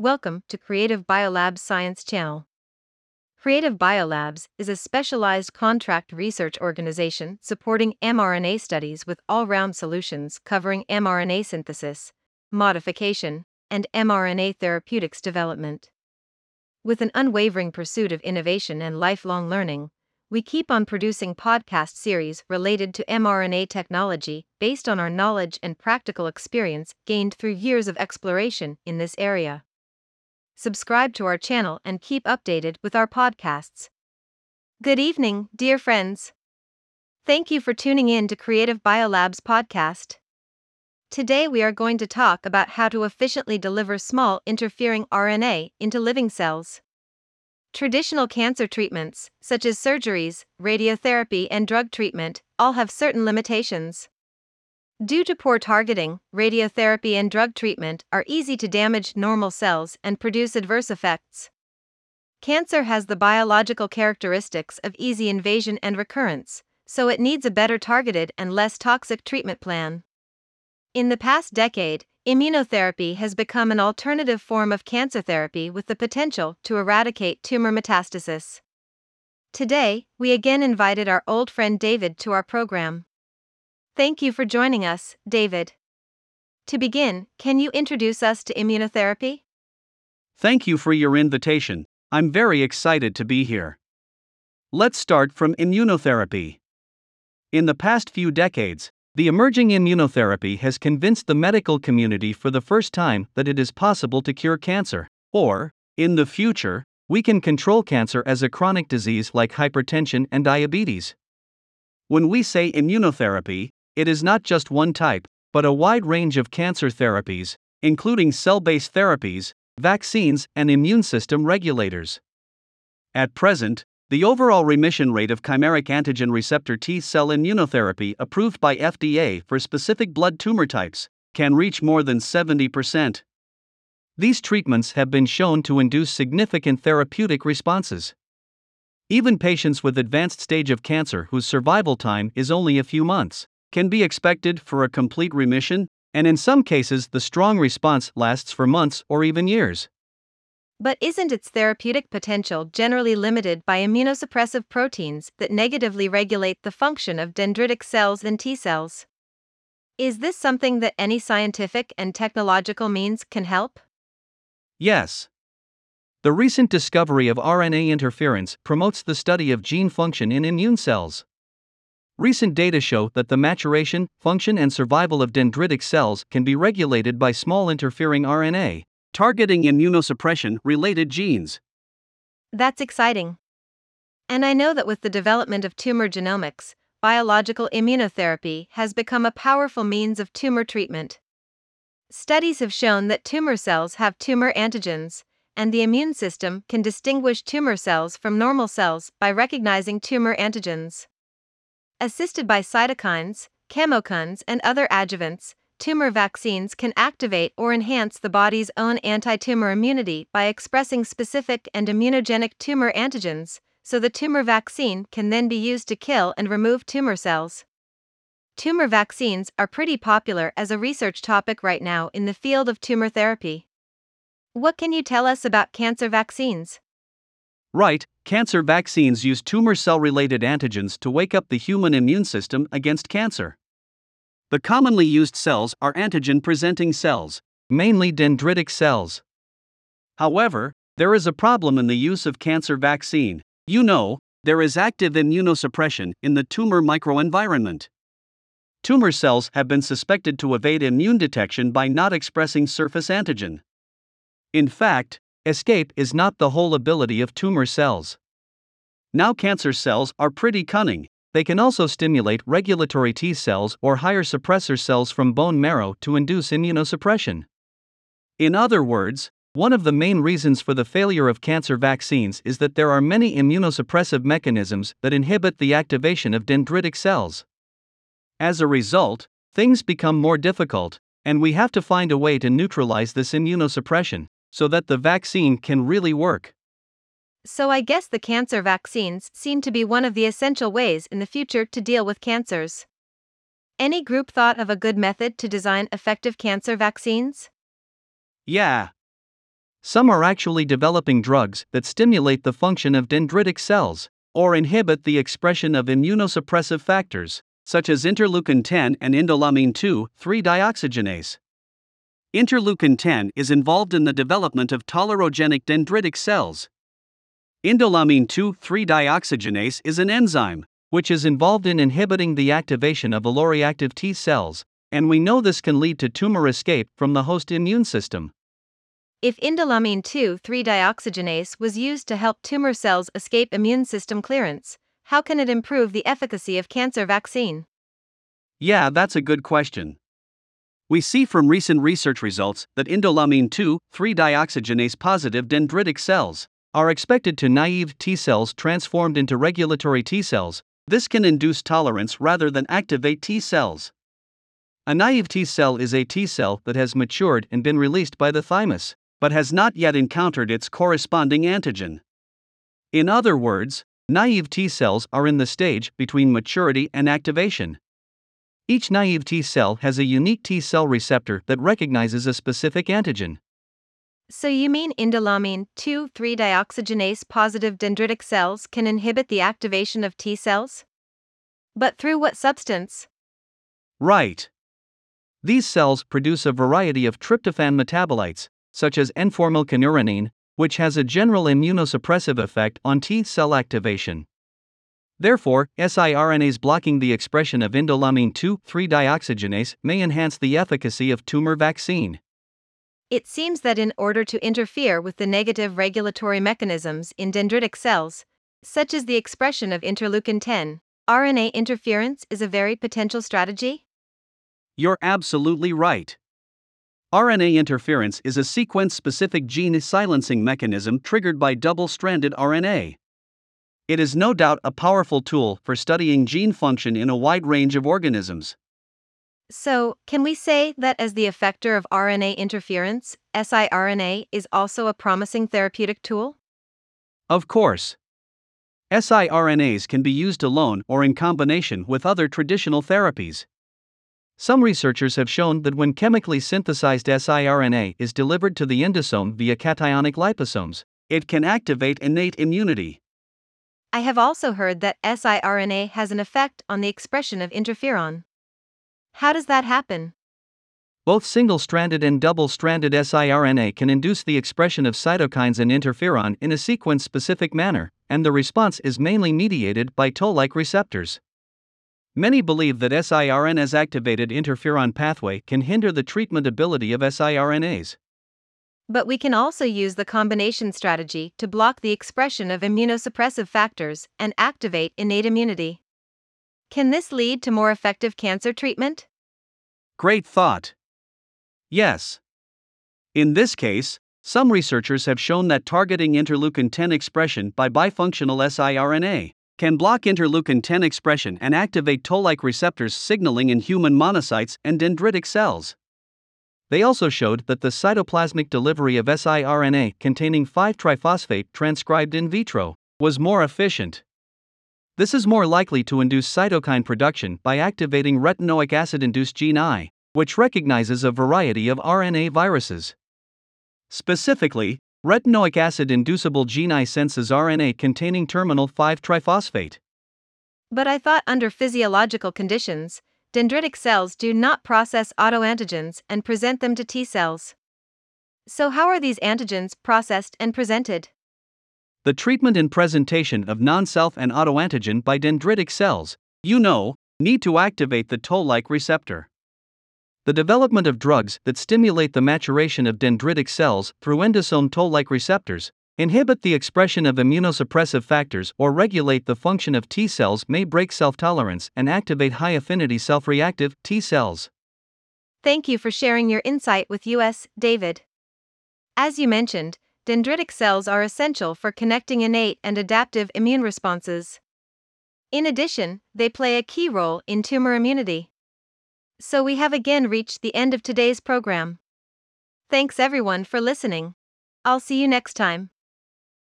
Welcome to Creative Biolabs Science Channel. Creative Biolabs is a specialized contract research organization supporting mRNA studies with all round solutions covering mRNA synthesis, modification, and mRNA therapeutics development. With an unwavering pursuit of innovation and lifelong learning, we keep on producing podcast series related to mRNA technology based on our knowledge and practical experience gained through years of exploration in this area. Subscribe to our channel and keep updated with our podcasts. Good evening, dear friends. Thank you for tuning in to Creative Biolabs podcast. Today we are going to talk about how to efficiently deliver small interfering RNA into living cells. Traditional cancer treatments, such as surgeries, radiotherapy, and drug treatment, all have certain limitations. Due to poor targeting, radiotherapy and drug treatment are easy to damage normal cells and produce adverse effects. Cancer has the biological characteristics of easy invasion and recurrence, so it needs a better targeted and less toxic treatment plan. In the past decade, Immunotherapy has become an alternative form of cancer therapy with the potential to eradicate tumor metastasis. Today, we again invited our old friend David to our program. Thank you for joining us, David. To begin, can you introduce us to immunotherapy? Thank you for your invitation. I'm very excited to be here. Let's start from immunotherapy. In the past few decades, the emerging immunotherapy has convinced the medical community for the first time that it is possible to cure cancer, or, in the future, we can control cancer as a chronic disease like hypertension and diabetes. When we say immunotherapy, it is not just one type, but a wide range of cancer therapies, including cell based therapies, vaccines, and immune system regulators. At present, the overall remission rate of chimeric antigen receptor T cell immunotherapy approved by FDA for specific blood tumor types can reach more than 70%. These treatments have been shown to induce significant therapeutic responses. Even patients with advanced stage of cancer whose survival time is only a few months can be expected for a complete remission, and in some cases, the strong response lasts for months or even years. But isn't its therapeutic potential generally limited by immunosuppressive proteins that negatively regulate the function of dendritic cells and T cells? Is this something that any scientific and technological means can help? Yes. The recent discovery of RNA interference promotes the study of gene function in immune cells. Recent data show that the maturation, function, and survival of dendritic cells can be regulated by small interfering RNA, targeting immunosuppression related genes. That's exciting. And I know that with the development of tumor genomics, biological immunotherapy has become a powerful means of tumor treatment. Studies have shown that tumor cells have tumor antigens, and the immune system can distinguish tumor cells from normal cells by recognizing tumor antigens. Assisted by cytokines, chemokines, and other adjuvants, tumor vaccines can activate or enhance the body's own anti tumor immunity by expressing specific and immunogenic tumor antigens, so the tumor vaccine can then be used to kill and remove tumor cells. Tumor vaccines are pretty popular as a research topic right now in the field of tumor therapy. What can you tell us about cancer vaccines? Right, cancer vaccines use tumor cell related antigens to wake up the human immune system against cancer. The commonly used cells are antigen presenting cells, mainly dendritic cells. However, there is a problem in the use of cancer vaccine. You know, there is active immunosuppression in the tumor microenvironment. Tumor cells have been suspected to evade immune detection by not expressing surface antigen. In fact, escape is not the whole ability of tumor cells. Now, cancer cells are pretty cunning, they can also stimulate regulatory T cells or higher suppressor cells from bone marrow to induce immunosuppression. In other words, one of the main reasons for the failure of cancer vaccines is that there are many immunosuppressive mechanisms that inhibit the activation of dendritic cells. As a result, things become more difficult, and we have to find a way to neutralize this immunosuppression so that the vaccine can really work. So I guess the cancer vaccines seem to be one of the essential ways in the future to deal with cancers. Any group thought of a good method to design effective cancer vaccines? Yeah. Some are actually developing drugs that stimulate the function of dendritic cells or inhibit the expression of immunosuppressive factors, such as interleukin 10 and indolamine 2 3 dioxygenase. Interleukin 10 is involved in the development of tolerogenic dendritic cells. Indolamine 2 3 dioxygenase is an enzyme which is involved in inhibiting the activation of alloreactive T cells, and we know this can lead to tumor escape from the host immune system. If indolamine 2 3 dioxygenase was used to help tumor cells escape immune system clearance, how can it improve the efficacy of cancer vaccine? Yeah, that's a good question. We see from recent research results that indolamine 2 3 dioxygenase positive dendritic cells are expected to naive T cells transformed into regulatory T cells. This can induce tolerance rather than activate T cells. A naive T cell is a T cell that has matured and been released by the thymus, but has not yet encountered its corresponding antigen. In other words, naive T cells are in the stage between maturity and activation. Each naive T cell has a unique T cell receptor that recognizes a specific antigen. So you mean indolamine 2,3 dioxygenase positive dendritic cells can inhibit the activation of T cells? But through what substance? Right. These cells produce a variety of tryptophan metabolites, such as N-formylquinurnine, which has a general immunosuppressive effect on T cell activation. Therefore, siRNAs blocking the expression of indolamine 2 3 dioxygenase may enhance the efficacy of tumor vaccine. It seems that in order to interfere with the negative regulatory mechanisms in dendritic cells, such as the expression of interleukin 10, RNA interference is a very potential strategy? You're absolutely right. RNA interference is a sequence specific gene silencing mechanism triggered by double stranded RNA. It is no doubt a powerful tool for studying gene function in a wide range of organisms. So, can we say that as the effector of RNA interference, siRNA is also a promising therapeutic tool? Of course. siRNAs can be used alone or in combination with other traditional therapies. Some researchers have shown that when chemically synthesized siRNA is delivered to the endosome via cationic liposomes, it can activate innate immunity. I have also heard that siRNA has an effect on the expression of interferon. How does that happen? Both single stranded and double stranded siRNA can induce the expression of cytokines and interferon in a sequence specific manner, and the response is mainly mediated by toll like receptors. Many believe that siRNA's activated interferon pathway can hinder the treatment ability of siRNAs. But we can also use the combination strategy to block the expression of immunosuppressive factors and activate innate immunity. Can this lead to more effective cancer treatment? Great thought. Yes. In this case, some researchers have shown that targeting interleukin 10 expression by bifunctional siRNA can block interleukin 10 expression and activate toll like receptors signaling in human monocytes and dendritic cells. They also showed that the cytoplasmic delivery of siRNA containing 5 triphosphate transcribed in vitro was more efficient. This is more likely to induce cytokine production by activating retinoic acid induced gene I, which recognizes a variety of RNA viruses. Specifically, retinoic acid inducible gene I senses RNA containing terminal 5 triphosphate. But I thought under physiological conditions, dendritic cells do not process autoantigens and present them to T cells. So, how are these antigens processed and presented? The treatment and presentation of non self and autoantigen by dendritic cells, you know, need to activate the toll like receptor. The development of drugs that stimulate the maturation of dendritic cells through endosome toll like receptors inhibit the expression of immunosuppressive factors or regulate the function of T cells may break self tolerance and activate high affinity self reactive T cells. Thank you for sharing your insight with us, David. As you mentioned, dendritic cells are essential for connecting innate and adaptive immune responses. In addition, they play a key role in tumor immunity. So we have again reached the end of today's program. Thanks everyone for listening. I'll see you next time.